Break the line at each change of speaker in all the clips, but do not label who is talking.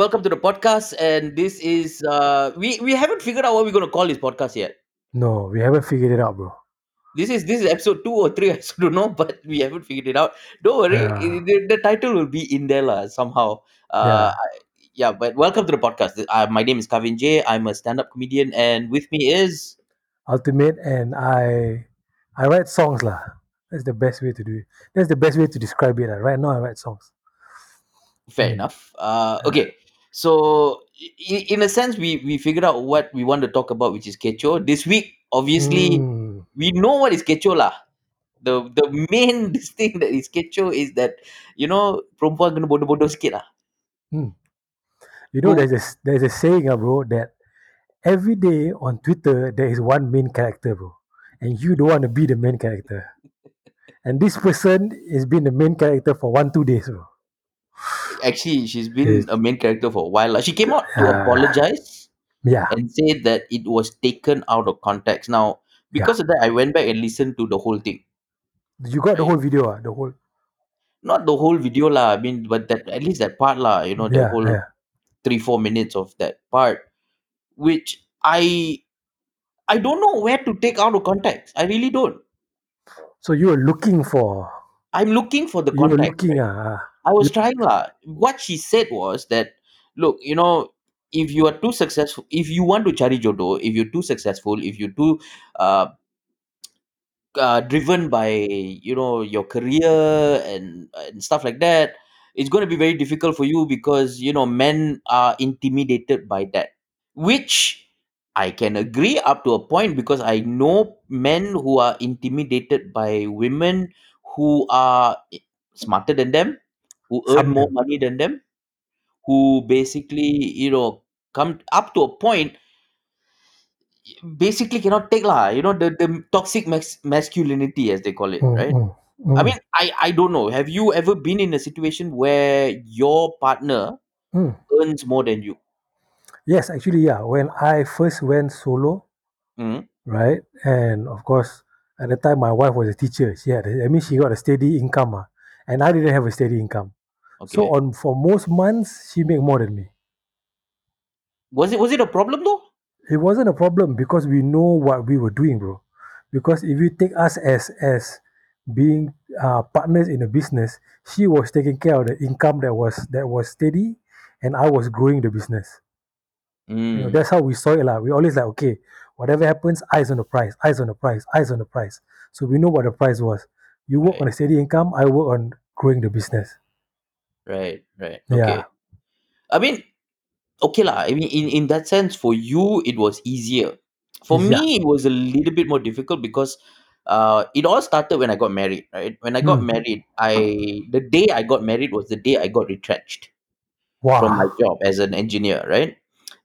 Welcome to the podcast. And this is uh we we haven't figured out what we're gonna call this podcast yet.
No, we haven't figured it out, bro.
This is this is episode two or three. I don't know, but we haven't figured it out. Don't worry,
Yeah.
the, the title will be in there lah, somehow. Uh, I- yeah, but welcome to the podcast. Uh, my name is Kavin Jay. I'm a stand-up comedian, and with me is
Altimet, and I, I write songs lah. That's the best way to do it. That's the best way to describe it. Right now, I write songs.
fair
Mm.
enough. Uh, okay, so i- in a sense, we we figured out what we want to talk about, which is Kecho. This week, obviously,
Mm.
we know what is kecho lah. The the main this thing that is kecho is that you know perempuan kena bodoh-bodoh sikit lah.
You know, there's a there's a saying, ah, bro, that every day on Twitter there is one main character, bro, and you don't want to be the main character. And this person is being the main character for one two days, bro.
Actually, she's been a main character for a while. She came out to
Ah.
apologize
Yeah,
and said that it was taken out of context. Now, because of that, I went back and listened to the whole thing.
you got the whole video, ah, the whole.
Not the whole video lah. I mean, but that at least that part lah. You know, the
yeah,
whole
yeah.
three four minutes of that part, which I I don't know where to take out of context. I really don't.
So you are looking for.
I'm looking for the context.
You were
context.
looking,
right?
ah.
I was trying lah. What she said was that, look, you know, if you are too successful, if you want to cari jodoh, if you're too successful, if you're too uh, uh, driven by you know your career and and stuff like that, it's going to be very difficult for you because you know men are intimidated by that, which I can agree up to a point because I know men who are intimidated by women who are smarter than them, who earn more money than them, who basically, you know, come up to a point basically cannot take lah, you know, the, the toxic mas- masculinity as they call it,
Mm,
right?
mm,
I
mm.
mean, I, I don't know. Have you ever been in a situation where your partner
Mm.
earns more than you?
Yes, actually, yeah. When I first went solo,
Mm,
right, and of course, at the time my wife was a teacher. She had, I mean, she got a steady income, ah, and I didn't have a steady income.
Okay.
So on for most months, she made more than me.
was it was it a problem though?
It wasn't a problem because we know what we were doing, bro. Because if you take us as as being uh, partners in a business, she was taking care of the income that was that was steady, and I was growing the business. You know,
Mm,
that's how we saw it. Like. We always like, okay, whatever happens, eyes on the price, eyes on the price, eyes on the price. So we know what the price was. You work
Right.
on a steady income, I work on growing the business.
Right, right. Okay.
Yeah.
I mean, okay lah. I mean, in, in that sense, for you, it was easier. For
Yeah.
me, it was a little bit more difficult because uh, it all started when I got married, right? When I got
Mm.
married, I the day I got married was the day I got retrenched from my
Wow.
job as an engineer, right?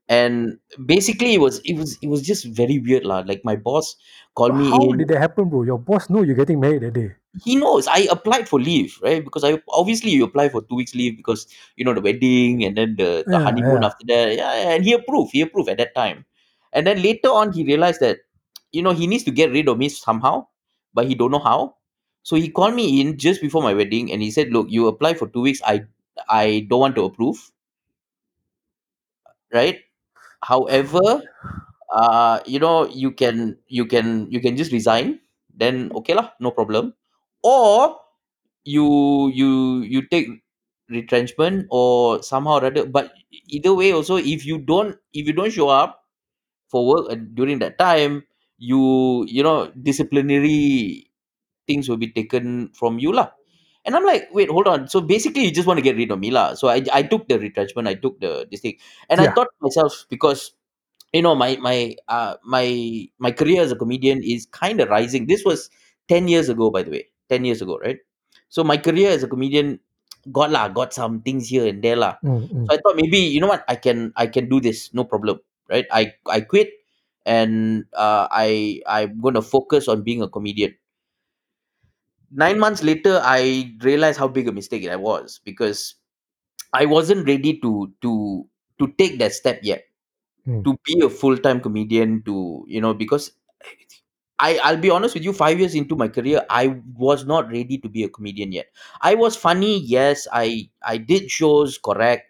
And basically, it was it was it was just very weird, lah. Like my boss called me
How
in.
did that happen, bro? Your boss know you're getting married that day.
He knows I applied for leave, right? Because I obviously you apply for two weeks leave because you know the wedding and then the, the
Yeah,
honeymoon
yeah.
after that. Yeah, and he approved. He approved at that time. And then later on he realized that you know he needs to get rid of me somehow, but he don't know how. So he called me in just before my wedding and he said, Look, you apply for two weeks, I I don't want to approve, right? However, uh, you know, you can you can you can just resign, then okay lah, no problem. Or you you you take retrenchment or somehow or other but either way also if you don't if you don't show up for work uh, during that time you you know disciplinary things will be taken from you lah and i'm like wait hold on. So basically you just want to get rid of me lah. So i i took the retrenchment. I took the this thing. And i
Yeah.
thought to myself because you know my my uh my my career as a comedian is kind of rising. This was 10 years ago by the way. 10 years ago right? So my career as a comedian got lah got some things here and there lah.
Mm, mm.
so i thought maybe you know what? I can i can do this. No problem right? I i quit and uh, i i'm going to focus on being a comedian nine months later i realized how big a mistake i was because i wasn't ready to to to take that step yet
Mm.
to be a full-time comedian to you know because I, I'll be honest with you, five years into my career, I was not ready to be a comedian yet. I was funny, yes, I I did shows, correct,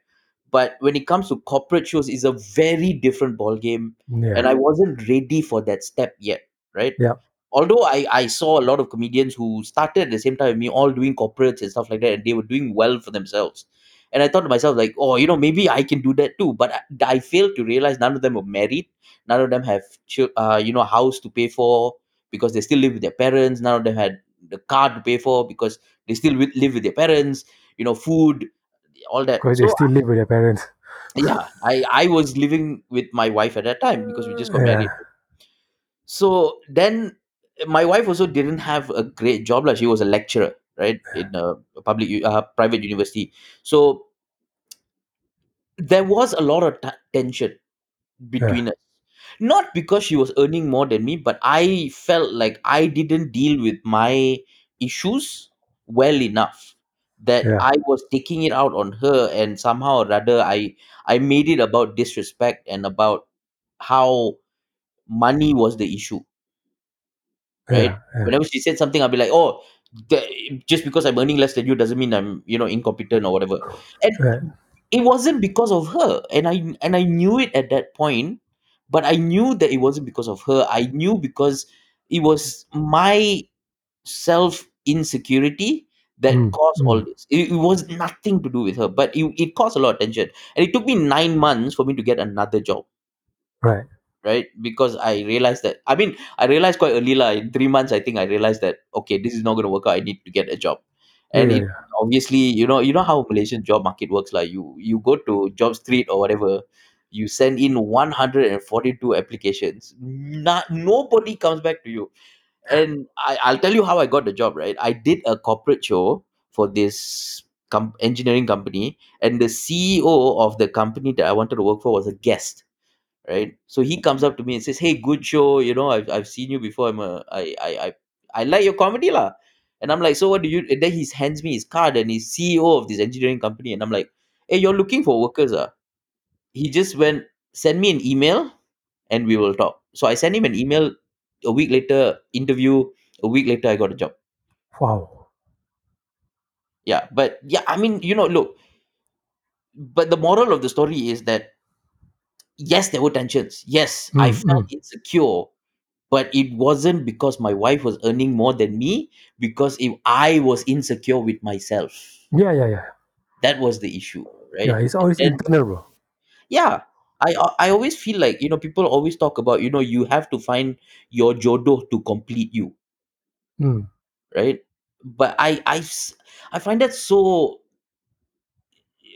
but when it comes to corporate shows it's a very different ball game and i wasn't ready for that step yet right
Yeah.
Although I, I saw a lot of comedians who started at the same time with me all doing corporates and stuff like that and they were doing well for themselves. And i thought to myself like oh you know maybe i can do that too. But i, I failed to realize none of them were married. None of them have chil- uh, you know house to pay for because they still live with their parents. None of them had the car to pay for because they still wi- live with their parents you know food all that.
Because they
so
still live with their parents.
yeah i i was living with my wife at that time because we just got married.
Yeah.
so then my wife also didn't have a great job like she was a lecturer right in a public u- uh, private university. So there was a lot of t- tension
Yeah.
between us. Not because she was earning more than me but i felt like i didn't deal with my issues well enough that
Yeah.
i was taking it out on her and somehow or rather i i made it about disrespect and about how money was the issue right?
Yeah. Yeah.
Whenever she said something, I'll be like, oh, the, just because I'm earning less than you doesn't mean I'm, you know, incompetent or whatever. And
Right.
it wasn't because of her, and I and I knew it at that point, but I knew that it wasn't because of her. I knew because it was my self insecurity that
Mm.
caused all
Mm.
this. It, it was nothing to do with her, but it, it caused a lot of tension, and it took me nine months for me to get another job
Right.
Right? Because i realized that i mean i realized quite early lah. in three months i think i realized that okay this is not going to work out. I need to get a job. And
Yeah.
it obviously you know you know how malaysian job market works like you you go to JobStreet or whatever you send in 142 applications. Not nobody comes back to you. And I, i'll tell you how i got the job right? I did a corporate show for this com- engineering company. And the ceo of the company that i wanted to work for was a guest right? So he comes up to me and says, "Hey, good show. You know, I've I've seen you before. I'm a I I I, I like your comedy lah." And I'm like, "So what do you?" And then he hands me his card and he's CEO of this engineering company, and I'm like, "Hey, you're looking for workers, ah?" He just went, "Send me an email, and we will talk." So I sent him an email. A week later, interview. A week later, I got a job.
Wow.
Yeah, but yeah, I mean, you know, look. But the moral of the story is that yes, there were tensions. Yes, I
Mm.
felt
Mm.
insecure but it wasn't because my wife was earning more than me because if i was insecure with myself
Yeah. Yeah. Yeah.
that was the issue right
Yeah. It's
and
always
then
internal, bro.
yeah i i always feel like you know people always talk about you know you have to find your jodoh to complete you
Mm.
right but i i s- I find that so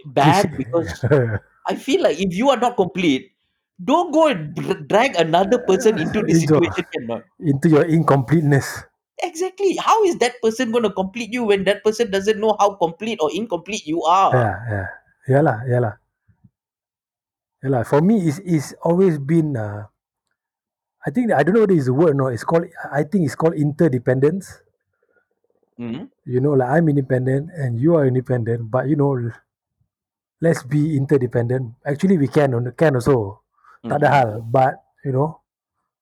bad
Cliche.
because i feel like if you are not complete don't go and dr- drag another person into the
into,
situation cannot
into your incompleteness.
Exactly. How is that person going to complete you when that person doesn't know how complete or incomplete you are?
Yeah. Yeah. Yeah. lah. Yeah. lah. Yeah. lah. For me, it's, it's always been. Uh, I think I don't know whether it's a word or not. It's called. I think it's called interdependence.
Mhm.
You know, like I'm independent and you are independent, but you know, let's be interdependent. Actually, we can on can also. Tak ada
Mhm.
hal, but you know,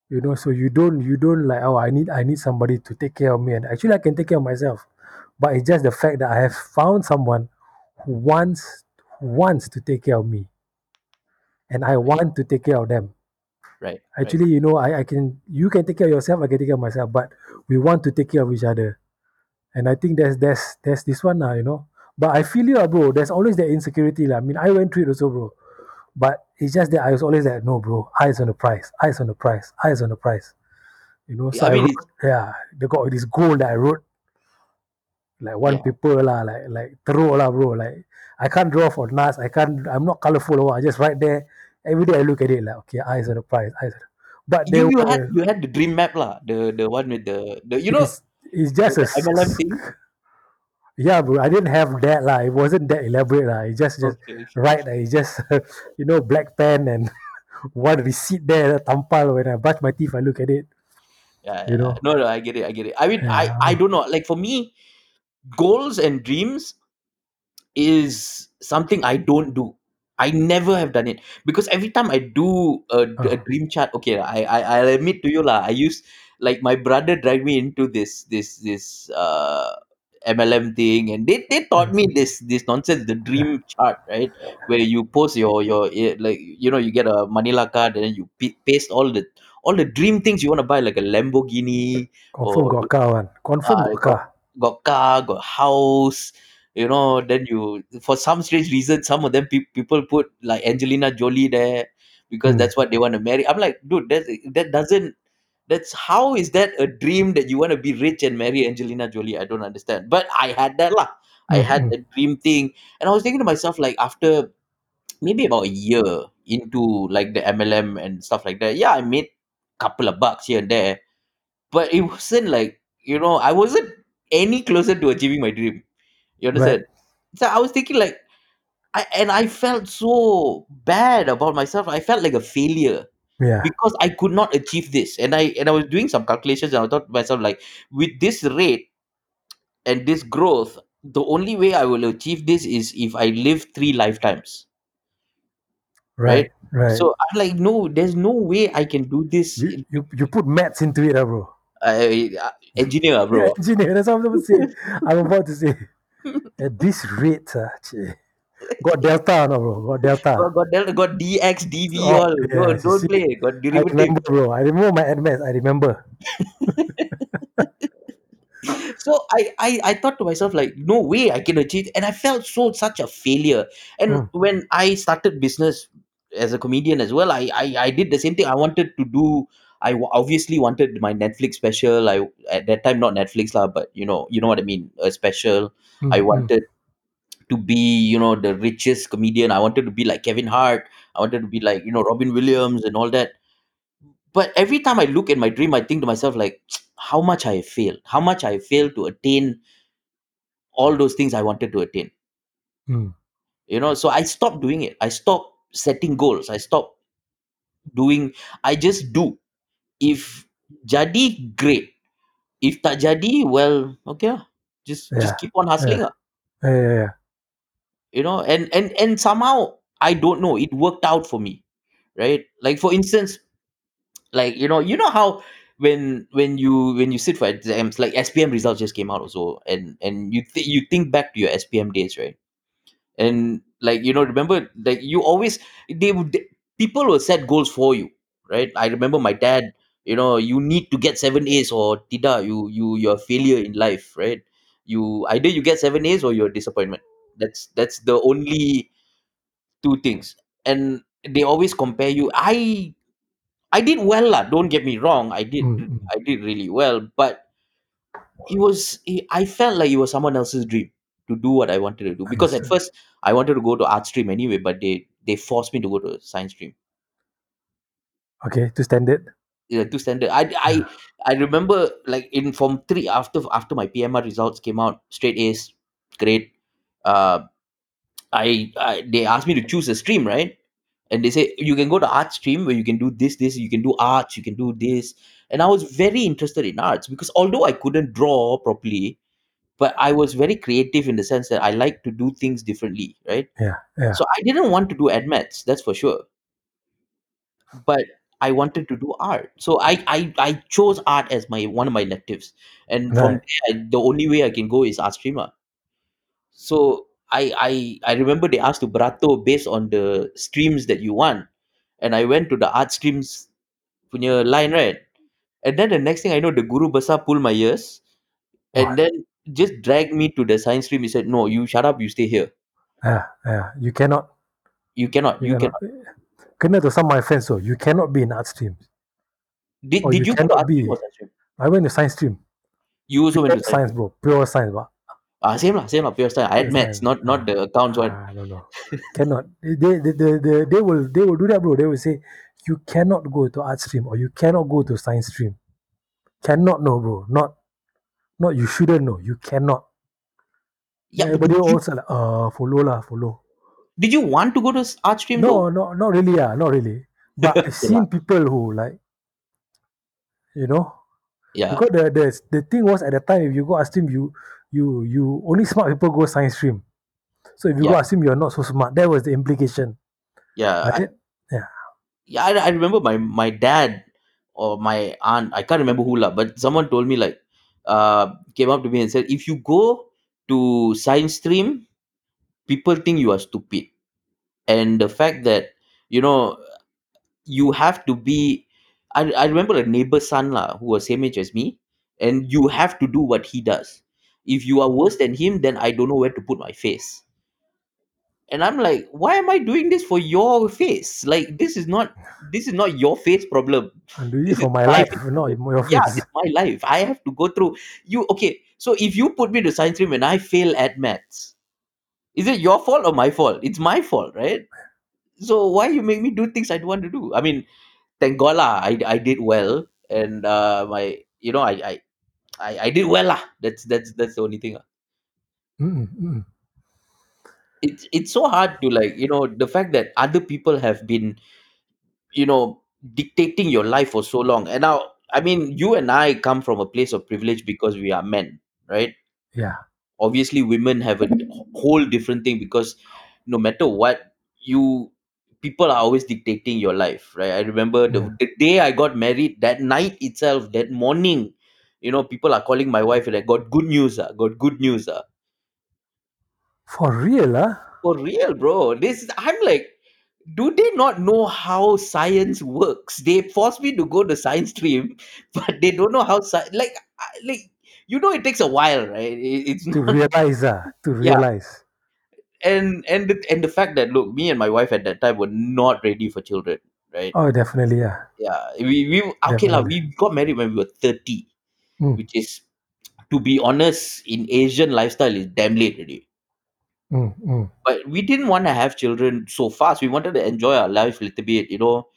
you know, so you don't you don't like oh I need I need somebody to take care of me, and actually I can take care of myself. But it's just the fact that I have found someone who wants who wants to take care of me, and I want to take care of them.
Right. right.
Actually, you know, I, I can you can take care of yourself, I can take care of myself, but we want to take care of each other. And I think there's there's there's this one now, you know. But I feel you, bro. There's always that insecurity. lah. I mean, I went through it also, bro. But it's just that I was always like, no, bro, eyes on the price, eyes on the price, eyes on the price. You know, so
I
I,
mean,
wrote, yeah, they got this goal that I wrote, like one
Yeah.
paper lah, like like teruk lah, bro. Like I can't draw for Nas, I can't, I'm not colorful or. I just write there. Every day I look at it like, okay, eyes on the price, eyes. On the... But
you, you
were,
had you had the dream map lah. The the one with the the you know
it's, it's just a
MLM thing.
yeah, bro. I didn't have that lah. It wasn't that elaborate lah. It just just
Okay.
right. lah. It just you know black pen and one receipt there tampal. When I brush my teeth, I look at it.
Yeah,
You
yeah.
know.
No, no, I get it. I get it. I mean, I
Yeah.
I don't know. Like for me, goals and dreams is something I don't do. I never have done it because every time I do a, a
Uh,
dream chart, okay, I, I I'll admit to you lah. I use like my brother dragged me into this this this uh MLM thing, and they, they taught me this this nonsense, the dream chart, right? Where you post your your eh, like you know you get a Manila card and then you p- paste all the all the dream things you want to buy, like a Lamborghini
Confirm
or
got car one. Confirm
uh,
got
got
car.
got car, got house. You know, then you for some strange reason, some of them pe- people put like Angelina Jolie there because
Hmm.
that's what they want to marry. I'm like, dude, that that doesn't. That's how is that a dream that you want to be rich and marry Angelina Jolie? I don't understand. But I had that lah. I had
hmm.
a dream thing, and I was thinking to myself like after maybe about a year into like the MLM and stuff like that. Yeah, I made a couple of bucks here and there, but it wasn't like you know I wasn't any closer to achieving my dream. You
Right.
understand? So I was thinking like I and I felt so bad about myself. I felt like a failure
Yeah.
because I could not achieve this. And I and I was doing some calculations and I thought to myself like with this rate and this growth, the only way I will achieve this is if I live three lifetimes. Right?
Right. Right.
So I'm like, no, there's no way I can do this.
You you, you put maths into it, ah, bro.
I, I, engineer,
Yeah,
bro.
engineer. That's what I'm about to say. I'm about to say. At this rate, uh, got delta, no, bro. Got delta.
Got, got, del- got DX, DV,
Oh,
all.
yes,
don't, don't
see.
play. Got derivative.
I remember, bro. I remember my add maths. I remember.
so I, I i thought to myself like no way i can achieve and i felt so such a failure and
Mm.
when i started business as a comedian as well i i, I did the same thing i wanted to do I obviously wanted my netflix special i at that time not netflix lah but you know you know what i mean a special
Mm,
i
mm.
wanted to be you know the richest comedian i wanted to be like kevin hart i wanted to be like you know robin williams and all that but every time i look at my dream i think to myself like how much i have failed how much i failed to attain all those things I wanted to attain.
Mm.
You know, so I stopped doing it. I stopped setting goals. I stopped doing. I just do. If jadi, great. If tak jadi, well, okay lah. Just
Yeah.
just keep on hustling lah.
Yeah, yeah, yeah.
You know, and and and somehow I don't know. It worked out for me, right? Like for instance, like you know, you know how when when you when you sit for exams, like SPM results just came out also, and and you th- you think back to your SPM days, right? and like you know remember like you always they would people will set goals for you right i remember my dad you know you need to get seven a's or tida you you you're a failure in life right you either you get seven a's or you're a disappointment that's that's the only two things. And they always compare you. I i did well lah don't get me wrong. I did
Mm, mm.
i did really well but it was it, i felt like it was someone else's dream to do what i wanted to do. Because at
Understood.
first i wanted to go to art stream anyway but they they forced me to go to science stream.
Okay, to standard.
yeah, too standard. I i i remember like in form 3 after after my pmr results came out straight a's great uh I, I they asked me to choose a stream right and they say you can go to art stream where you can do this this you can do arts you can do this and i was very interested in arts because although i couldn't draw properly but I was very creative in the sense that I like to do things differently, right?
Yeah, yeah.
So I didn't want to do add maths, that's for sure. But I wanted to do art. So I I, I chose art as my one of my electives. And from there, I, the only way I can go is art streamer. So I I I remember they asked to beratur based on the streams that you want. And I went to the art streams punya line, right? And then the next thing I know, the guru besar pulled my ears and then just dragged me to the science stream. He said, No, you shut up, you stay here.
Yeah, yeah. You cannot.
You cannot.
You
You
cannot.
cannot.
Kena to some of my friends, so you cannot be in art streams.
Did,
Or
did
you
you go to
cannot
art stream
be.
or science stream?
I went to science stream.
You also went
Pure
to science.
science, bro. Pure science, but
Ah, same lah, same lah. Pure science. I had maths, not not the accounts one.
Ah, no, no. cannot. They, they, they, they, they will they will do that, bro. They will say you cannot go to art stream or you cannot go to science stream. Cannot know, bro. Not not you shouldn't know. You cannot.
Yeah, but
Everybody
did you,
also like uh follow lah, follow.
did you want to go to art stream though?
No, no, not really, ah, not really. But I've seen people who like, you know,
Yeah.
because the the the thing was at the time if you go art stream, you you you only smart people go science stream. So if you go
Yeah.
art stream, you're not so smart. That was the implication,
Yeah. I.
Yeah.
yeah, I, I remember my my dad or my aunt, I can't remember who lah, but someone told me like uh came up to me and said, if you go to science stream people think you are stupid and the fact that you know you have to be I, I remember a neighbor's son lah, who was same age as me and you have to do what he does if you are worse than him then i don't know where to put my face. And i'm like why am i doing this for your face? Like this is not this is not your face problem.
I'm doing
this is
for my
my
life,
face
not
problem.
your
yeah it's my life. I have to go through you okay so if you put me to science stream and i fail at maths is it your fault or my fault? It's my fault right? So why you make me do things i don't want to do? I mean thank god lah i, I did well and uh my you know i i i, I did well lah that's that's that's the only thing lah.
Mm, mm.
it's it's so hard to like you know the fact that other people have been you know dictating your life for so long and now i mean you and i come from a place of privilege because we are men right
Yeah,
obviously women have a whole different thing because no matter what you people are always dictating your life right i remember the,
mm.
the day i got married that night itself that morning you know people are calling my wife like got good news ah, got good news ah.
for real, ah.
for real bro this i'm like do they not know how science works they force me to go to science stream but they don't know how sci- like I- like you know it takes a while right It- it's
To
not
realize, ah, to
yeah
realize.
and and the, and the fact that look me and my wife at that time were not ready for children right
Oh, definitely, yeah,
yeah we we okay lah
definitely.
we got married when we were 30
Mm,
which is to be honest in asian lifestyle is damn late already
mm, mm.
but we didn't want to have children so fast we wanted to enjoy our life a little bit you know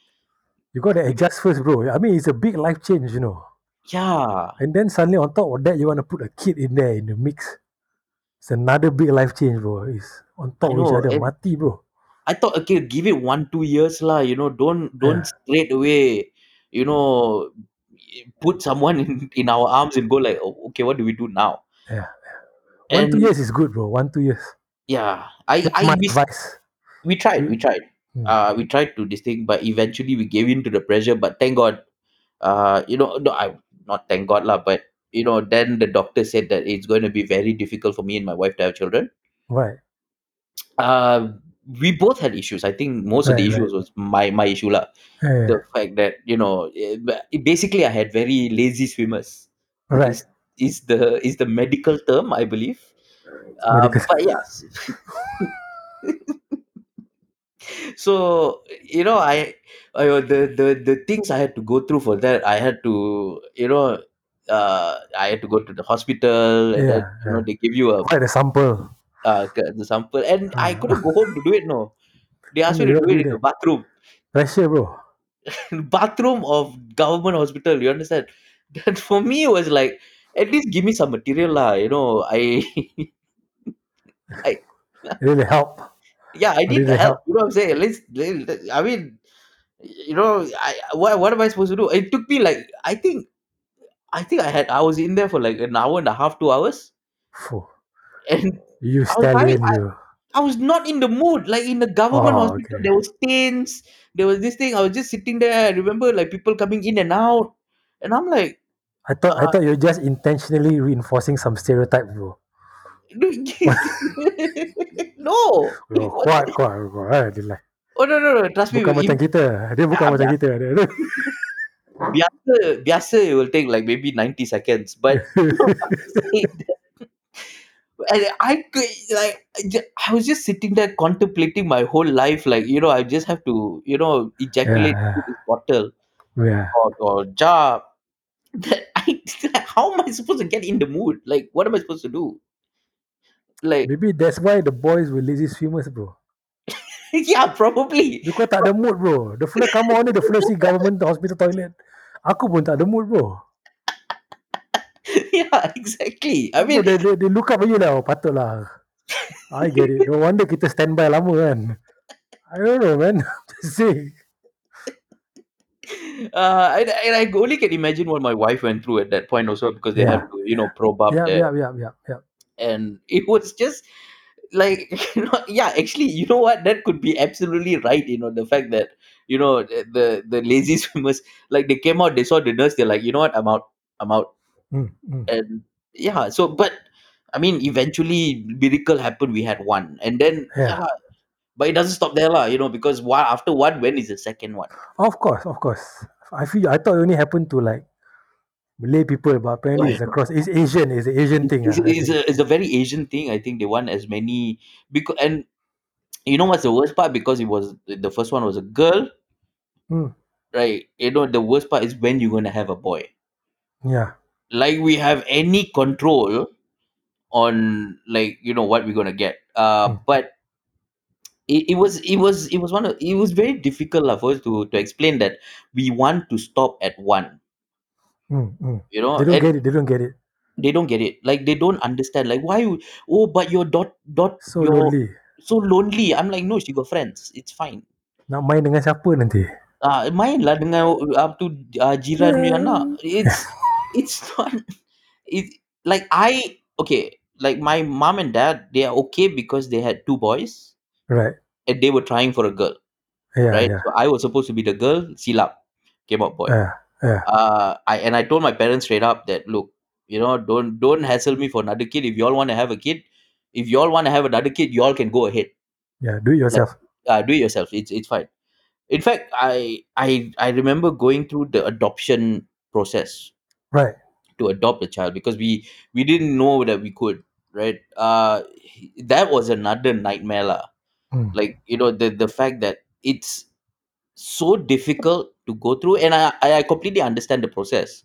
You got to adjust first, bro. I mean, it's a big life change, you know.
yeah
And then suddenly on top of that, you want to put a kid in there in the mix. It's another big life change, bro. It's on
i
top of each
know
other.
and
Mati, bro.
i thought okay give it one two years lah you know don't don't
Yeah,
straight away you know put someone in, in our arms and go like oh, okay what do we do now
yeah. One, two years is good, bro. One, two years.
yeah i
That's
i we,
advice.
we tried we tried
mm,
uh we tried to this thing but eventually we gave in to the pressure but thank god uh you know no i not thank god lah but you know then the doctor said that it's going to be very difficult for me and my wife to have children
right,
uh we both had issues. I think most of the
right, right.
issues was my my issue lah.
Yeah,
the fact that you know eh, ba- basically i had very lazy swimmers.
Right.
is is the is the medical term i believe. Uh, but yes so you know i I, the the the things i had to go through for that i had to you know uh, i had to go to the hospital and then
Yeah,
you know they give you a
Quite a sample.
Uh, the sample and i
Uh,
couldn't go home to do it no they asked me
you
to
don't
do
do
it in the
that.
bathroom
Pressure, bro.
bathroom of government hospital you understand that for me it was like at least give me some material lah you know i i
really help.
yeah i need the
really
help
help.
you know what i'm saying at least i mean you know i what, what am i supposed to do it took me like i think i think i had i was in there for like an hour and a half two hours
Phew.
And
You
i
stallion,
I,
you.
I was not in the mood like in the government
Oh,
hospital
okay.
there was stains there was this thing i was just sitting there i remember like people coming in and out and i'm like
I thought I
uh,
thought you're just intentionally reinforcing some stereotype, bro.
no
Bro, kuat, kuat, kuat. Dia
oh no no no trust me
bukan
if
macam kita. Dia bukan
Ah,
macam kita. Dia, dia.
biasa biasa it will take like maybe 90 seconds but and I could like I ju- I was just sitting there contemplating my whole life like you know I just have to you know ejaculate
yeah,
into this bottle
yeah.
or, or jar that I how am I supposed to get in the mood like what am I supposed to do like
Maybe that's why the boys were lazy swimmers, bro.
yeah probably
kau tak ada mood, bro. The fella come on ni, the fella see government hospital toilet. Aku pun tak ada mood, bro.
Yeah exactly I mean
they, they, they look up at you lah. Oh, patut lah. I get it. No wonder kita standby lama kan. I don't know, man. Say.
uh, and, and I only can imagine what my wife went through at that point also because they have
Yeah.
to you know probe up
Yeah,
there
yeah, yeah, yeah, yeah.
and it was just like you know yeah actually you know what that could be absolutely right you know the fact that you know the the, the lazy swimmers like they came out they saw the nurse they're like you know what i'm out i'm out
Mm, mm.
and yeah so but I mean, eventually miracle happened. We had one, and then
Yeah.
yeah, but it doesn't stop there, lah. You know, because one after one, when is the second one?
Of course, of course. I feel I thought it only happened to like Malay people, but apparently it's across. It's Asian. It's an Asian thing.
It's,
ah, I
it's,
think.
a, it's a very Asian thing. I think they want as many because and you know what's the worst part? Because it was the first one was a girl,
Mm,
right? You know the worst part is when you're gonna have a boy.
yeah.
Like we have any control on like you know what we're gonna get. Uh,
Mm.
but it, it was it was it was one of it was very difficult lah, for us to to explain that we want to stop at one.
Mm, mm.
You know,
They don't
and
get it. They don't get it.
they don't get it. Like they don't understand. Like why? you- Oh, but your dot dot
So
your
lonely.
so lonely. I'm like, no, she got friends. It's fine.
Nak main dengan siapa nanti?
Ah, main lah dengan up to uh, jiran punya anak. It's it's not it like I okay, like my mom and dad, they are okay because they had two boys
Right.
and they were trying for a girl,
Yeah.
right?
Yeah.
So I was supposed to be the girl, silap, came out boy.
Yeah. Yeah.
Uh I and I told my parents straight up that look, you know, don't don't hassle me for another kid. If y'all want to have a kid, if y'all want to have another kid, y'all can go ahead.
Yeah. Do it yourself.
uh, do it yourself. It's it's fine. In fact, I I I remember going through the adoption process
Right.
to adopt a child because we we didn't know that we could. Right. Uh, that was another nightmare, lah.
Mm.
Like you know the the fact that it's so difficult to go through, and I I I completely understand the process.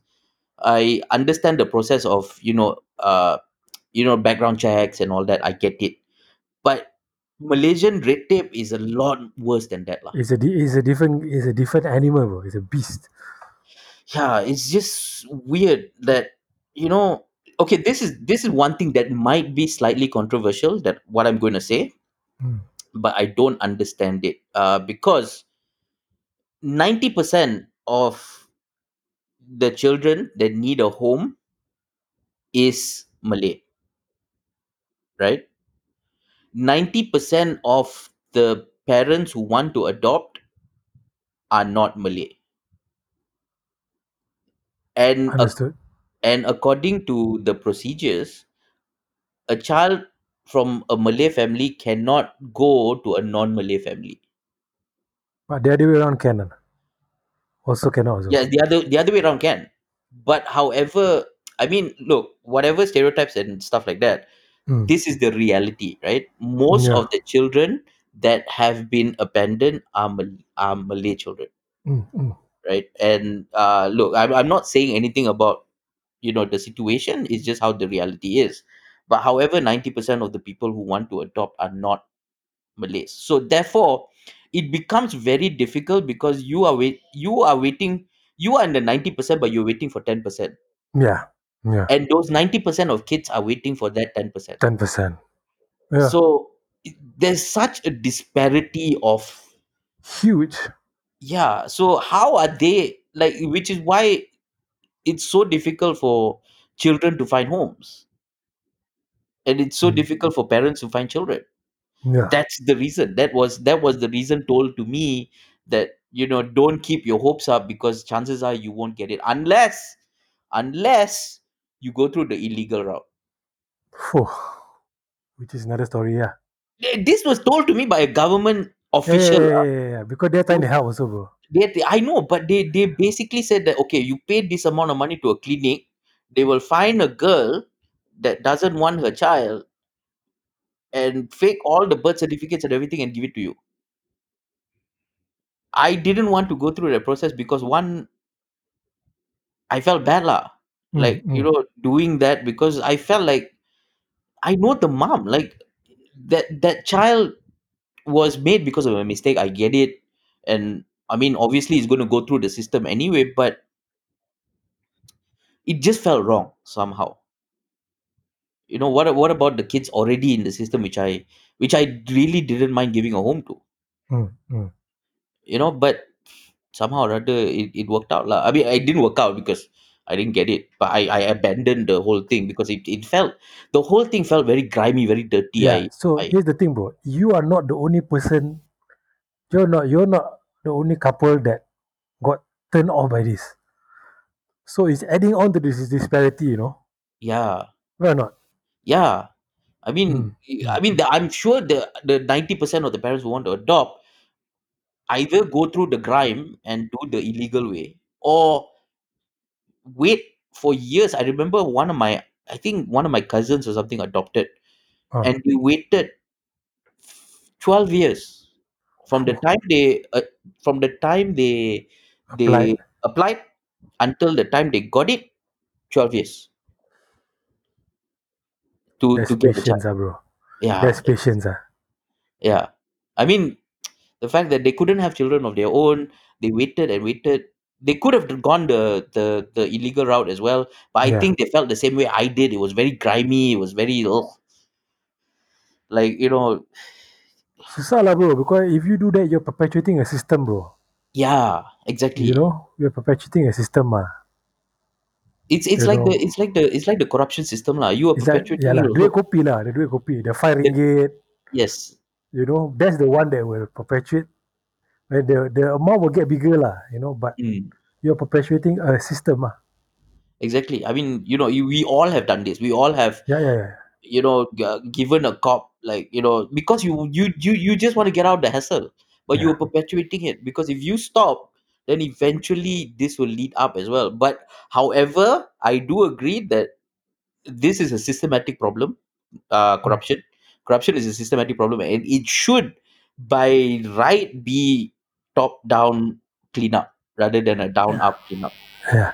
I understand the process of you know uh you know background checks and all that. I get it, but Malaysian red tape is a lot worse than that, lah.
It's a di- it's a different it's a different animal, bro. It's a beast.
Yeah it's just weird that you know okay this is this is one thing that might be slightly controversial that what i'm going to say
Mm.
but i don't understand it. Uh, because 90% of the children that need a home is malay right? 90% of the parents who want to adopt are not malay and ac-
Understood.
and according to the procedures a child from a Malay family cannot go to a non-Malay family.
But the other way around can. Also cannot also.
Yeah, the other the other way around can. But however, I mean, look, whatever stereotypes and stuff like that,
Mm.
this is the reality, right? Most
Yeah.
of the children that have been abandoned are, Mal- are Malay children,
Mm, mm.
Right? And uh, look, I'm, I'm not saying anything about you know the situation. It's just how the reality is. But however, ninety percent of the people who want to adopt are not Malays. So therefore, it becomes very difficult because you are wait you are waiting you are in the ninety percent, but you're waiting for ten percent,
Yeah. Yeah.
and those ninety percent of kids are waiting for that ten percent.
Ten percent. Yeah.
So it- there's such a disparity of
Huge.
Yeah. So how are they like? Which is why it's so difficult for children to find homes, and it's so
Mm.
difficult for parents to find children.
Yeah.
that's the reason that was that was the reason told to me that you know don't keep your hopes up because chances are you won't get it unless unless you go through the illegal route
Phew. Which is another story. Yeah.
Eh, this was told to me by a government
Yeah, yeah,
official
yeah,
uh,
yeah, yeah. Because they're trying to help also, bro.
they, they- i know but they they basically said that okay you paid this amount of money to a clinic they will find a girl that doesn't want her child and fake all the birth certificates and everything and give it to you i didn't want to go through that process because one I felt bad lah.
Mm,
Like, you
mm.
know, doing that because I felt like I know the mom. Like that that child was made because of a mistake. I get it. And I mean obviously it's gonna go through the system anyway, but it just felt wrong somehow. You know, what what about the kids already in the system which I which I really didn't mind giving a home to.
Mm, mm.
You know, but somehow or other it, it worked out lah. I mean it didn't work out because I didn't get it, but I, I abandoned the whole thing because it, it felt the whole thing felt very grimy, very dirty.
Yeah.
I,
So
I
here's the thing, bro. You are not the only person. You're not. You're not the only couple that got turned off by this. So it's adding on to this disparity, you know.
yeah.
Why not?
Yeah, I
Mm,
mean, I
mm.
mean, the, I'm sure the the ninety percent of the parents who want to adopt either go through the grime and do the illegal way, or wait for years. I remember one of my, I think one of my cousins or something adopted,
Oh,
and we waited twelve years from the time they uh, from the time they they applied until the time they got it. Twelve years to
That's
to get the child.
patience, ah, bro.
Yeah,
That's patience, ah.
yeah. I mean, the fact that they couldn't have children of their own they waited and waited they could have gone the the the illegal route as well but i
Yeah.
think they felt the same way i did it was very grimy it was very ugh, like you know
Susah lah, bro. Because if you do that, you're perpetuating a system, bro.
yeah
You
exactly
know, you're perpetuating a system, ah.
it's it's
You
like the
know,
it's like the it's like the corruption system lah you are
it's like yeah
perpetuating it
lah.
also
Duit kopi lah. The duit kopi. The five
The-
ringgit.
yes
You know, that's the one that will perpetuate. When the the amount will get bigger lah. You know, but
mm,
you're perpetuating a system, ah.
exactly. I mean you know you, we all have done this. We all have
Yeah, yeah, yeah.
you know g- given a cop like you know because you you you you just want to get out the hassle but you're perpetuating it. Because if you stop then eventually this will lead up as well. But however i do agree that this is a systematic problem uh corruption. Corruption is a systematic problem and it should by right be top down cleanup rather than a down up cleanup
Yeah.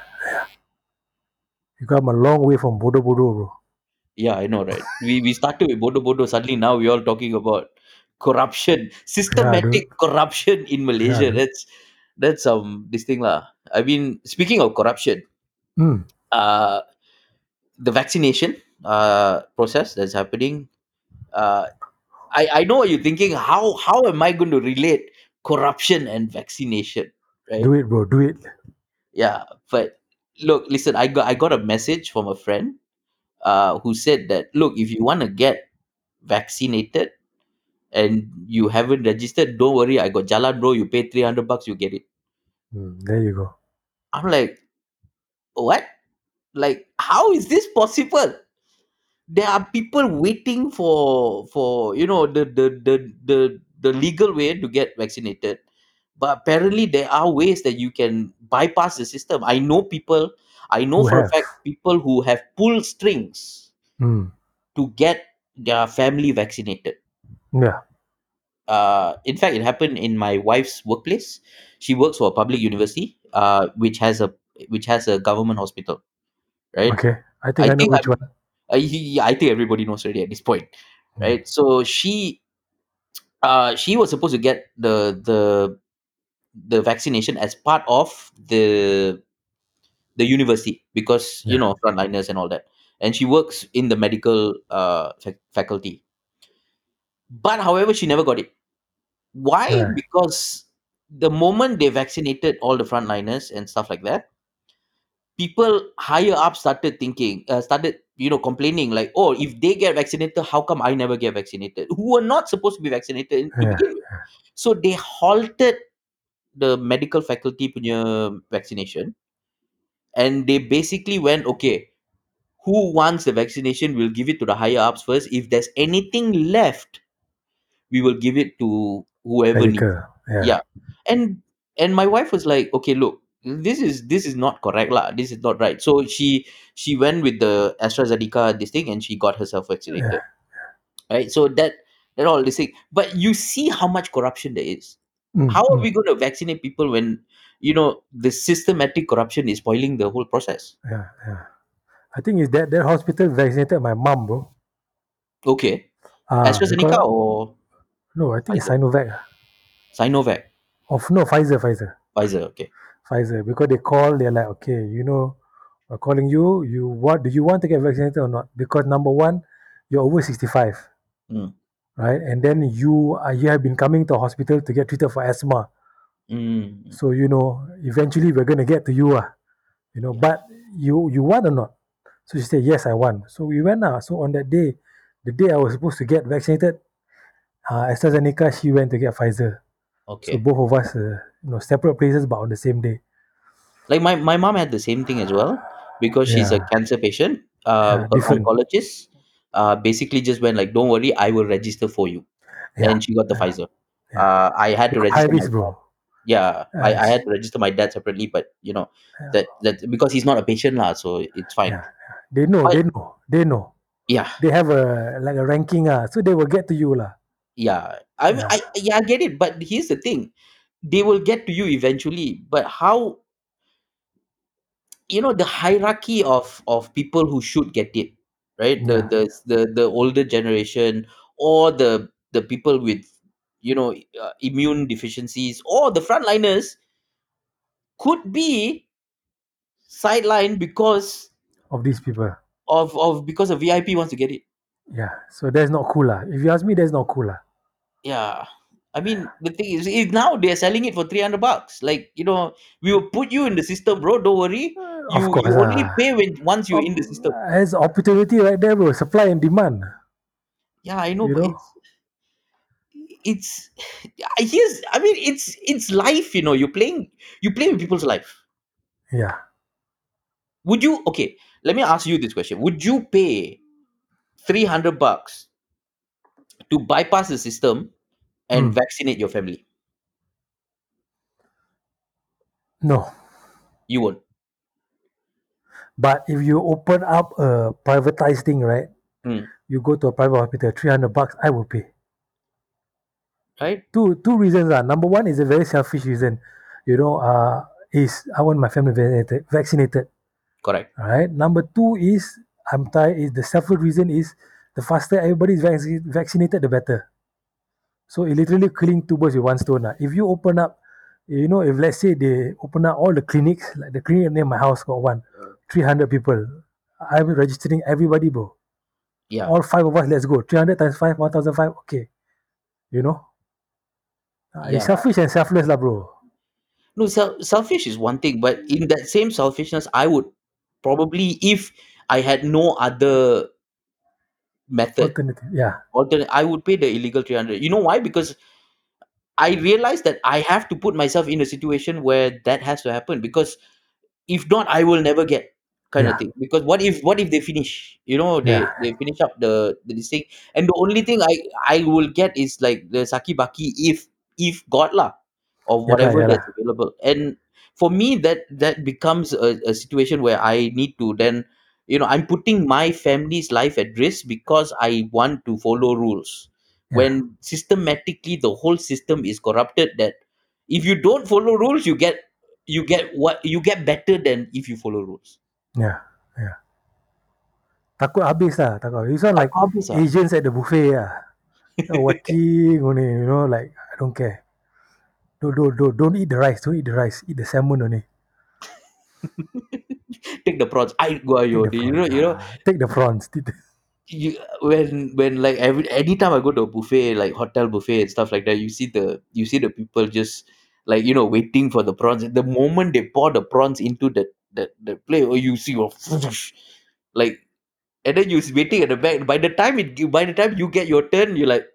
You come a long way from bodo bodo, bro.
Yeah, I know, right? We we started with Bodo Bodo. Suddenly now we're all talking about corruption,
Yeah,
systematic corruption in Malaysia.
dude.
that's that's um this thing lah. I mean, speaking of corruption,
Mm.
uh, the vaccination uh process that's happening. Uh, I I know what you're thinking. How how am I going to relate corruption and vaccination? Right?
Do it, bro. Do it.
Yeah, but look, listen. I got I got a message from a friend uh, who said that look, if you want to get vaccinated and you haven't registered, don't worry, I got Jalan bro. You pay three hundred bucks, you get it.
Mm, there you go.
I'm like, what? Like, how is this possible? There are people waiting for for you know the the the the, the legal way to get vaccinated. But apparently there are ways that you can bypass the system. I know people, I know
Who
for a fact people who have pulled strings
Mm.
to get their family vaccinated.
Yeah.
uh, in fact, it happened in my wife's workplace. She works for a public university, uh, which has a which has a government hospital, right?
Okay. I think
I
I, know
think
which
I'm,
one.
he- I think everybody knows already at this point,
Mm.
right? So she, uh, she was supposed to get the the the vaccination as part of the the university because you
Yeah.
know frontliners and all that, and she works in the medical uh fac- faculty. But however, she never got it. Why?
Right.
Because the moment they vaccinated all the frontliners and stuff like that, people higher up started thinking, uh, started you know complaining like, oh, if they get vaccinated, how come I never get vaccinated? Who were not supposed to be vaccinated in-
Yeah.
So they halted the medical faculty punya vaccination, and they basically went, okay, who wants the vaccination? We'll give it to the higher ups first. If there's anything left, we will give it to whoever needs
Yeah.
yeah and and my wife was like okay look this is this is not correct lah this is not right so she she went with the astrazeneca this thing and she got herself vaccinated right so that that all this thing but you see how much corruption there is
Mm,
how are
mm.
we going to vaccinate people when you know the systematic corruption is spoiling the whole process
Yeah. Yeah. I think is that that hospital vaccinated my mom, bro.
okay
Ah,
astrazeneca
because-
or
no, I think it's
Pfizer?
Sinovac.
sinovac
Of no Pfizer, Pfizer,
pfizer okay
Pfizer. Because they call, they're like, okay, you know, we're calling you. You what? Do you want to get vaccinated or not? Because number one, you're over sixty-five,
Mm.
right? And then you are, you have been coming to hospital to get treated for asthma.
mm.
So you know, eventually we're gonna get to you, ah, you know. But you you want or not? So she said, yes, I want. So we went now. So on that day, the day I was supposed to get vaccinated, uh, AstraZeneca, she went to get Pfizer. So
okay
both of us, uh, you know, separate places but on the same day.
like my, my mom had the same thing as well because she's a
Yeah.
cancer patient uh
Yeah,
her
different.
oncologist uh, basically just went like, "Don't worry, I will register for you,"
Yeah,
and she got the
yeah,
Pfizer.
yeah.
Uh, I had to
Because high
register my
risk, bro.
Yeah, I, I had to register my dad separately, but you know
Yeah,
that that because he's not a patient lah, so it's fine.
yeah. They know, they know, they know.
yeah,
They have a like a ranking, ah, so they will get to you, lah.
Yeah, I,
Yeah.
I yeah I get it, but here's the thing: they will get to you eventually. But how you know the hierarchy of of people who should get it right the
Yeah.
the the, the older generation or the the people with you know uh, immune deficiencies or the frontliners could be sidelined because
Of these people.
of of because a vip wants to get it
Yeah. So that's not cool, lah. If you ask me, that's not cool, lah.
yeah I mean, the thing is, is now they're selling it for three hundred bucks. Like you know, we will put you in the system, bro. Don't worry.
Of
You
course,
you only
ah.
pay when once you're in the system.
There's opportunity right there, bro. Supply and demand.
Yeah, I know,
You
but
know?
it's it's here's I mean it's it's life, you know. You're playing you play with people's life.
Yeah.
Would you okay, let me ask you this question. Would you pay three hundred bucks to bypass the system and
Hmm.
vaccinate your family?
No.
You won't.
But if you open up a privatized thing, right?
Hmm.
You go to a private hospital, three hundred bucks, I will pay.
Right?
Two two reasons are number one is a very selfish reason. You know, uh, is I want my family vaccinated. Vaccinated.
Correct.
All right. Number two is I'm tired. Is the selfish reason is the faster everybody is vac- vaccinated, the better. So it literally killing two birds with one stone. lah. If you open up, you know, if let's say they open up all the clinics, like the clinic near my house got one, 300 people. I'm registering everybody, bro.
Yeah.
All five of us, let's go. 300 times 5, 1005, okay. You know? Uh, It's selfish and selfless, lah, bro.
No, sel- selfish is one thing, but in that same selfishness, I would probably if I had no other method
Alternative. Yeah.
alternate i would pay the illegal 300 you know why because i realized that i have to put myself in a situation where that has to happen because if not i will never get kind
Yeah.
of thing because what if what if they finish you know they
Yeah.
they finish up the the this thing and the only thing i i will get is like the saki baki if if got lah or whatever
yeah
that's available and for me that that becomes a, a situation where i need to then you know i'm putting my family's life at risk because i want to follow rules
Yeah.
when systematically the whole system is corrupted that if you don't follow rules you get you get what you get better than if you follow rules
Yeah. Yeah. Takut habis lah. Takut. This one like
habis ah.
Asians at the buffet lah. Watching only, you know, like I don't care. Don't, don't, don't, don't eat the rice. Don't eat the rice. Eat the salmon only.
the prawns i go ayo
Take the
you know
prawns.
you know
ah. Take the prawns.
You when when like every anytime I go to a buffet like hotel buffet and stuff like that, you see the you see the people just like you know waiting for the prawns. The moment they pour the prawns into the the, the plate, or you see like and then you're waiting at the back. By the time it by the time you get your turn, you're like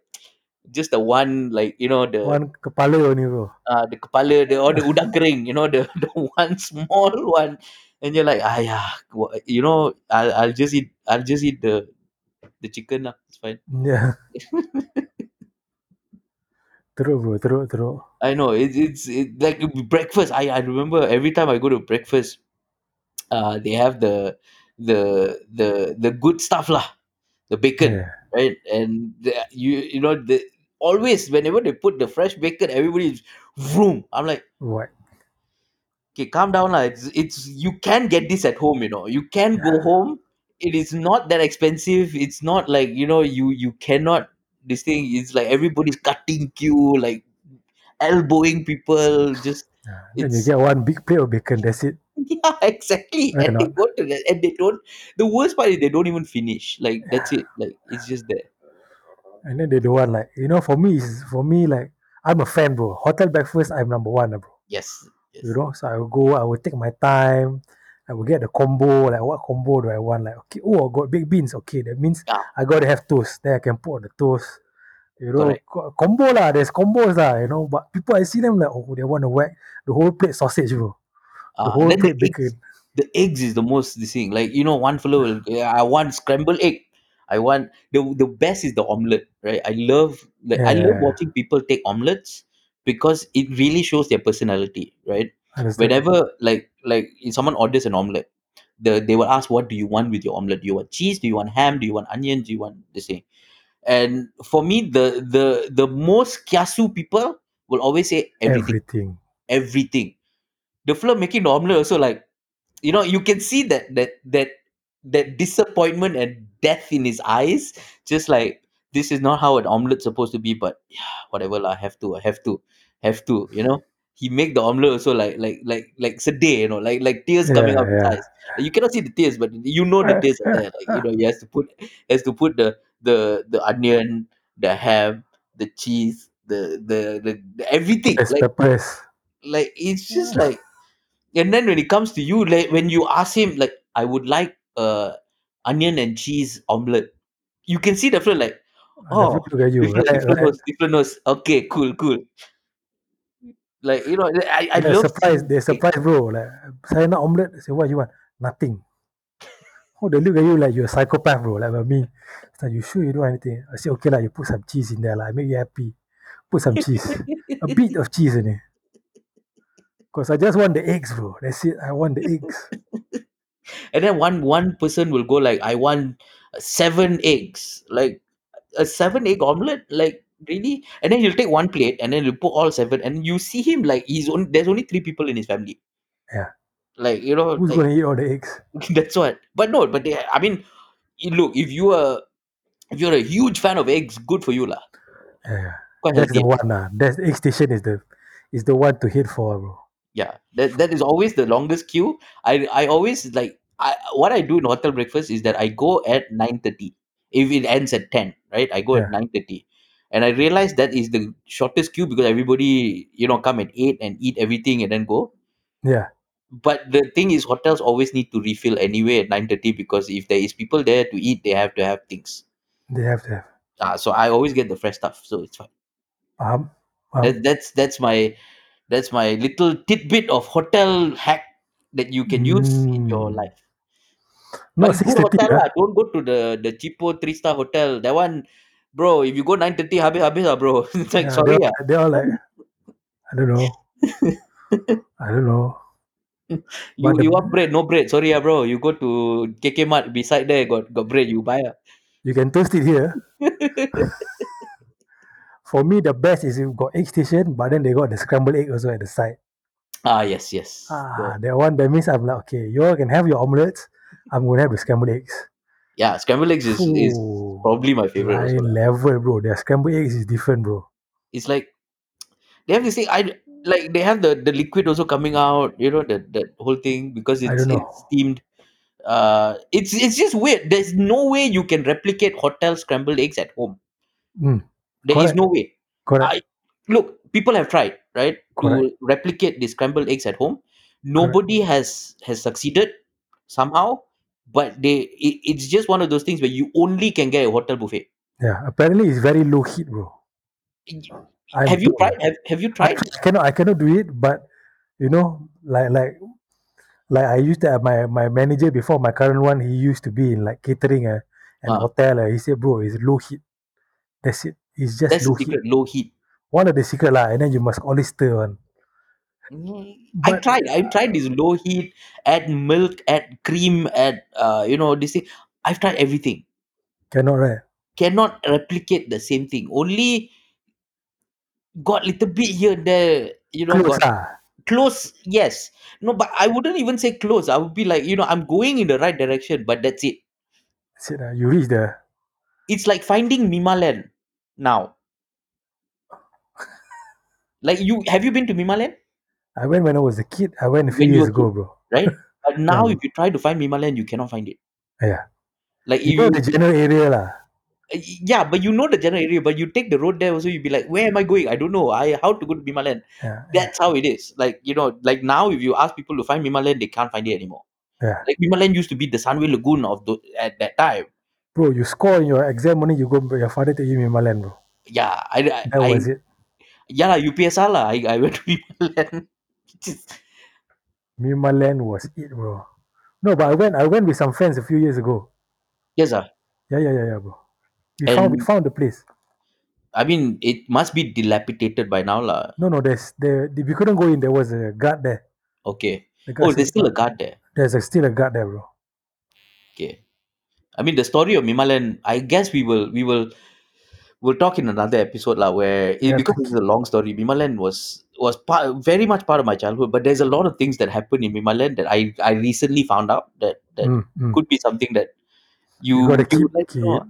just the one like you know the
One kepala only, bro.
uh, the kepala the or the udang kering, you know the the one small one, and you're like, ah yeah, wha- you know, I'll I'll just eat I'll just eat the the chicken lah. It's fine.
Yeah. teruk, bro. Teruk, teruk.
I know it's it's it, like breakfast. I I remember every time I go to breakfast, uh, they have the the the the good stuff lah, the bacon,
Yeah.
right? And the, you you know the always whenever they put the fresh bacon, everybody is vroom. I'm like,
What?
Okay, calm down lah. It's it's you can get this at home. You know, you can go home. It is not that expensive. It's not like you know you you cannot. This thing is like everybody's cutting queue, like elbowing people. Just
Yeah. Then you
it's
get one big plate of bacon. That's it.
yeah, exactly.
Right or
And they
not?
go to that, and they don't. The worst part is they don't even finish. Like that's it. Like it's just there.
And then they don't want like you know for me is for me like I'm a fan, bro. Hotel breakfast, I'm number one, ah, bro.
Yes. Yes.
You know, so I will go. I will take my time. I will get the combo. Like what combo do I want? Like okay, oh, I got baked beans. Okay, that means
Yeah.
I gotta have toast. Then I can put on the toast. You know,
Correct.
co- combo lah. There's combos lah. You know, but people I see them like oh they want to whack the whole plate sausage, bro. The
Uh,
whole
then the
plate
eggs,
bacon.
the eggs is the most this thing. Like you know, one fellow will. Yeah, I want scrambled egg. I want the the best is the omelette, right? I love like
Yeah,
I love watching people take omelettes because it really shows their personality, right? Whenever like like if someone orders an omelette, the they will ask what do you want with your omelette? Do you want cheese? Do you want ham? Do you want onion? Do you want this thing? And for me, the the the most kiasu people will always say everything,
Everything.
everything. The fella making the omelette also like you know you can see that that that that disappointment and death in his eyes just like this is not how an omelet's supposed to be but yeah whatever lah have to I have to have to you know? He make the omelet also like like like like sedih you know like like tears coming out of his
Yeah,
eyes. You cannot see the tears but you know the tears are there. Like you know he has to put has to put the the the onion the ham the cheese the the the, the everything.
Yes,
like
peppers.
like it's just like and then when it comes to you, like when you ask him, like, I would like uh onion and cheese omelette, you can see the feel like, oh, different,
like
nose, different nose. Okay, cool, cool. Like you know, I I
they're
love
surprised.
seeing.
They're surprised, bro. Like, saya nak omelette. I say, what you want? Nothing. Oh, they look at you like you're a psychopath, bro. Like me. Like, you sure you do anything? I say, okay, lah. You put some cheese in there, lah. I make you happy. Put some cheese. A bit of cheese in it. Because I just want the eggs, bro. That's it. I want the eggs.
and then one one person will go like, I want seven eggs, like a seven egg omelette, like really. And then he'll take one plate and then he'll put all seven, and you see him like he's only there's only three people in his family.
Yeah.
Like you know,
Who's
like
to eat all the eggs?
That's what. But no, but they, I mean, you look if you are if you're a huge fan of eggs, good for you lah.
Yeah.
Quite
That's
healthy.
the one, lah. That's egg station is the is the one to hit for, bro.
Yeah, that that is always the longest queue. I I always like I what I do in hotel breakfast is that I go at nine thirty. If it ends at ten, right? I go at
Yeah.
nine thirty, and I realize that is the shortest queue because everybody you know come at eight and eat everything and then go.
Yeah.
But the thing is, hotels always need to refill anyway at nine thirty because if there is people there to eat, they have to have things.
They have to have.
Uh, so I always get the fresh stuff, so it's fine.
Um, um,
That, that's that's my that's my little tidbit of hotel hack that you can use in your
Mm.
life.
Not
But
six
good
thirty.
hotel
ah.
lah. Don't go to the the cheapo three star hotel. That one, bro. If you go nine thirty, habis habis lah, bro. it's like
Yeah,
sorry
they're,
ah.
they're all like, I don't know. I don't know.
You
But the,
you want bread? No bread. Sorry ah, bro. You go to KK Mart beside there got got bread. You buy ah.
you can toast it here. For me, the best is you got egg station, but then they got the scrambled egg also at the side.
ah yes yes.
Ah, that one that means I'm like, okay, you all can have your omelets. I'm gonna have the scrambled eggs.
yeah, scrambled eggs is is probably my favorite.
Line level, bro. Their scrambled eggs is different, bro.
it's like they have this thing. I like they have the the liquid also coming out. You know that that whole thing because it's it's steamed. Uh, it's it's just weird. There's no way you can replicate hotel scrambled eggs at home.
Mm,
There is
correct,
no way.
correct,
I look. People have tried right
correct,
to replicate the scrambled eggs at home. Nobody has has succeeded somehow. But they, it, it's just one of those things where you only can get a hotel buffet.
Yeah, apparently it's very low heat, bro. I
Have you tried? Have Have you tried?
I cannot I cannot do it, but you know, like like like I used to have my my manager before my current one. He used to be in like catering uh, and
Ah.
hotel. Uh, he said, bro, it's low heat. That's it. It's just
That's
low heat.
secret. Low heat.
One of the secret lah, and then you must always stir one.
Mm, I
But
tried. I tried this low heat, add milk, add cream, add uh, you know, this thing. I've tried everything.
cannot right.
Cannot replicate the same thing. Only got little bit here and there. You know,
Close
got
ah.
close. Yes. No, but I wouldn't even say close. I would be like, you know, I'm going in the right direction, but that's it.
That's it, ah. You reach the
It's like finding Mimaland now. Like you, have you been to Mimaland?
I went when I was a kid. I went a few
When
years ago, bro.
Right. But now,
Yeah.
if you try to find Mimaland, you cannot find it.
Yeah.
Like
You
if
know
you
the general area lah.
Uh, yeah, but you know the general area, but you take the road there also, you'll be like, where am I going? I don't know. I how to go to Mimaland.
Yeah. yeah.
That's how it is. Like, you know, like now if you ask people to find Mimaland, they can't find it anymore.
Yeah.
Like Mimaland used to be the Sunway Lagoon of the at that time.
Bro, you score in your exam only you go your father take you Mimaland, bro.
Yeah, I, I,
That
I
was it.
yeah, UPSR lah. I, I went to Mimaland. Just-
Mimaland was it, bro. No, but I went I went with some friends a few years ago.
yes, ah.
Yeah, yeah, yeah, yeah, bro. We found we
And
found the place.
I mean, it must be dilapidated by now, lah.
No, no, there's there we couldn't go in. There was a guard there.
Okay.
The guard
Oh,
said,
there's still a guard there.
"There's a, still a guard there, bro."
Okay. I mean, the story of Mimaland. I guess we will we will we'll talk in another episode, lah. Where it,
Yeah,
because
to,
it's a long story. Mimaland was was part, very much part of my childhood, but there's a lot of things that happened in Mimaland that I I recently found out that that
mm, mm.
could be something that
You
you
gotta keep
like
keep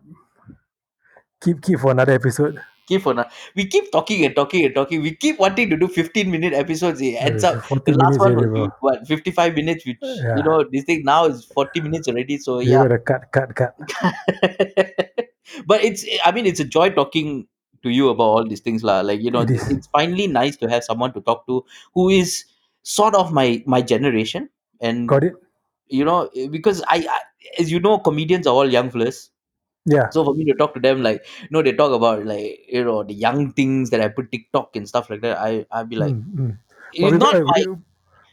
keep keep for another episode.
keep on we keep talking and talking and talking. We keep wanting to do 15 minute episodes. It ends
Uh,
up the last one was what 55 minutes, which you know, this thing now is 40 minutes already. So
you
yeah.
gotta cut, cut, cut.
but it's I mean it's a joy talking to you about all these things, lah. Like, you know,
It is.
it's finally nice to have someone to talk to who is sort of my my generation. And
Got it?
you know, because I, I as you know, comedians are all young fellas.
Yeah.
So for me to talk to them, like you know, they talk about like you know the young things that I put TikTok and stuff like that. I I'd be like,
Mm, mm. But
it's
we
not
gotta
my
we,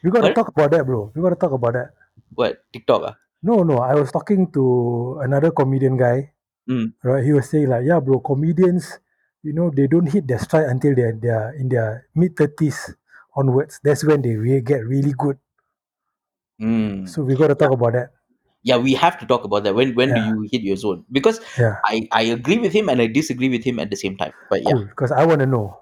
we gotta
What?
talk about that, bro. We gotta talk about that.
what TikTok. Ah?
No, no. I was talking to another comedian guy.
Mm.
Right? He was saying like, yeah, bro. Comedians, you know, they don't hit their stride until they're they're in their mid thirties onwards. That's when they really get really good.
Mm.
So we gotta talk about that.
Yeah, we have to talk about that. When when do you hit your zone? Because
Yeah.
I I agree with him and I disagree with him at the same time. But yeah,
Cool. Because I want to know.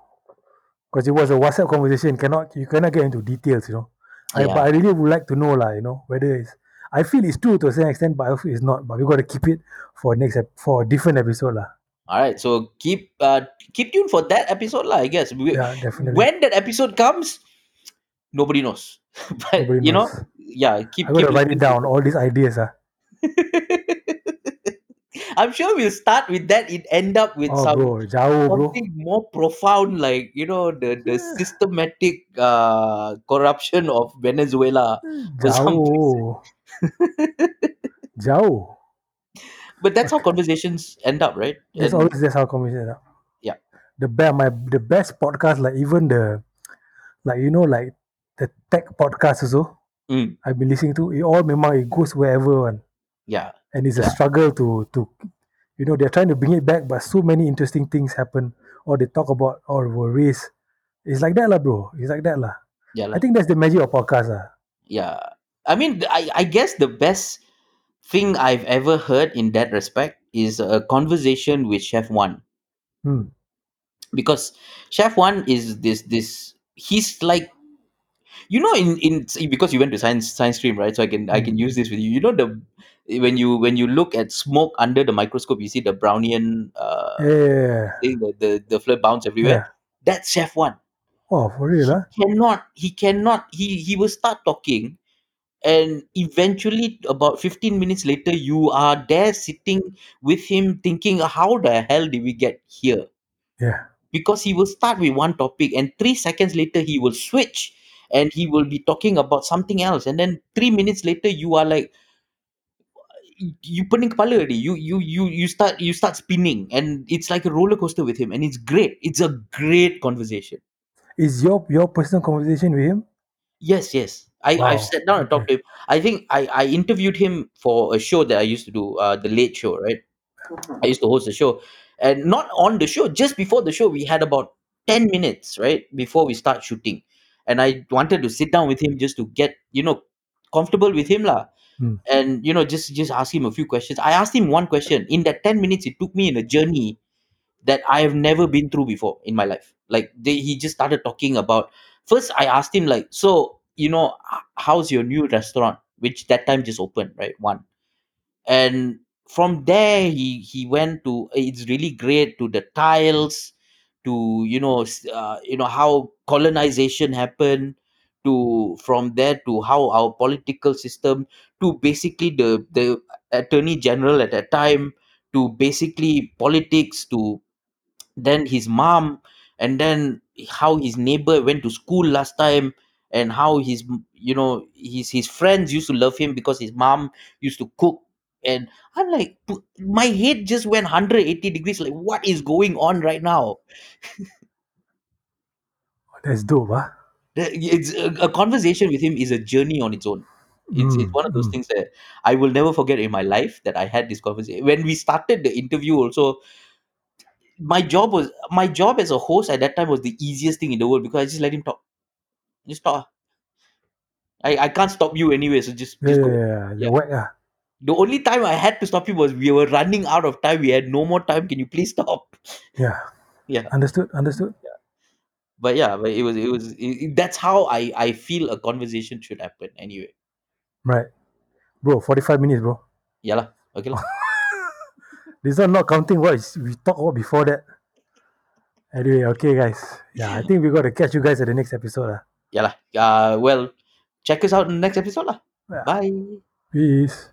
Because it was a WhatsApp conversation. Cannot you cannot get into details, you know. I,
Yeah.
but I really would like to know, lah, you know, whether it's. I feel it's true to a certain extent, but I feel it's not. But we've got to keep it for next ep- for a different episode, lah.
all right. So keep uh keep tuned for that episode, lah. I guess. We,
Yeah, definitely.
when that episode comes, nobody knows. but
Nobody
you know, yeah, keep
I got
keep
to write it down. All these ideas, ah.
I'm sure we'll start with that. It end up with
Oh,
some
bro, jauh, bro.
something more profound, like you know the the systematic uh, corruption of Venezuela.
Jauh. Jauh.
But that's how conversations end up, right?
That's
And
always that's how conversation. ah.
yeah,
The best, my the best podcast, like even the, like you know, like the tech podcast also.
mm,
I've been listening to it all. Memang it goes wherever, one.
yeah,
and it's a
Yeah.
struggle to to you know they're trying to bring it back but so many interesting things happen or they talk about or were raised it's like that lah bro it's like that lah
yeah,
i think that's the magic of podcast lah
yeah. I mean, I I guess the best thing I've ever heard in that respect is a conversation with Chef Wan.
hmm.
because chef Wan is this this he's like you know in in because you went to science science stream right? So i can i can use this with you. You know the when you when you look at smoke under the microscope you see the brownian uh
yeah
thing the the, the fluid bounce everywhere?
Yeah.
That's chef Wan
oh for real ah
cannot he cannot he he will start talking and eventually about 15 minutes later you are there sitting with him thinking how the hell did we get here?
Yeah.
Because he will start with one topic and three seconds later he will switch and he will be talking about something else. And then three minutes later you are like you pening kepala already. You you you you start you start spinning and it's like a roller coaster with him and it's great. It's a great conversation.
Is your your personal conversation with him?
Yes yes I,
wow
I've sat down and talked to him. I think I, I interviewed him for a show that I used to do, uh, the late show, right? I used to host the show. And not on the show, just before the show, we had about 10 minutes, right? Before we start shooting. And I wanted to sit down with him just to get, you know, comfortable with him. lah.
Hmm.
And, you know, just just ask him a few questions. I asked him one question. In that 10 minutes, it took me in a journey that I have never been through before in my life. Like they, he just started talking about first I asked him like, so, you know, how's your new restaurant? Which that time just opened, right? One and from there he he went to it's really great to the tiles to you know uh, you know how colonization happened to from there to how our political system to basically the the attorney general at that time to basically politics to then his mom and then how his neighbor went to school last time and how his you know his his friends used to love him because his mom used to cook and i'm like "P- my head just went 180 degrees like what is going on right now
that's dope
The- it's a, a conversation with him is a journey on its own It's it's
Mm,
one of those
mm.
things that I will never forget in my life that I had this conversation. When we started the interview, also my job was my job as a host at that time was the easiest thing in the world because I just let him talk. Just talk. I, I can't stop you anyway, so just just
yeah,
go.
yeah.
Yeah.
The whack, ah.
The only time I had to stop you was we were running out of time. We had no more time. Can you please stop?
Yeah.
Yeah.
Understood, understood. Yeah.
But yeah, but it was it was it, that's how I I feel a conversation should happen anyway.
Right. Bro, 45 minutes, bro.
Yeah lah. Okay lah.
This one not counting what is- we talked about before that. Anyway, okay, guys. Yeah, I think we got to catch you guys at the next episode. ah.
Yeah lah. Uh, well, check us out in the next episode lah.
Yeah.
Bye.
Peace.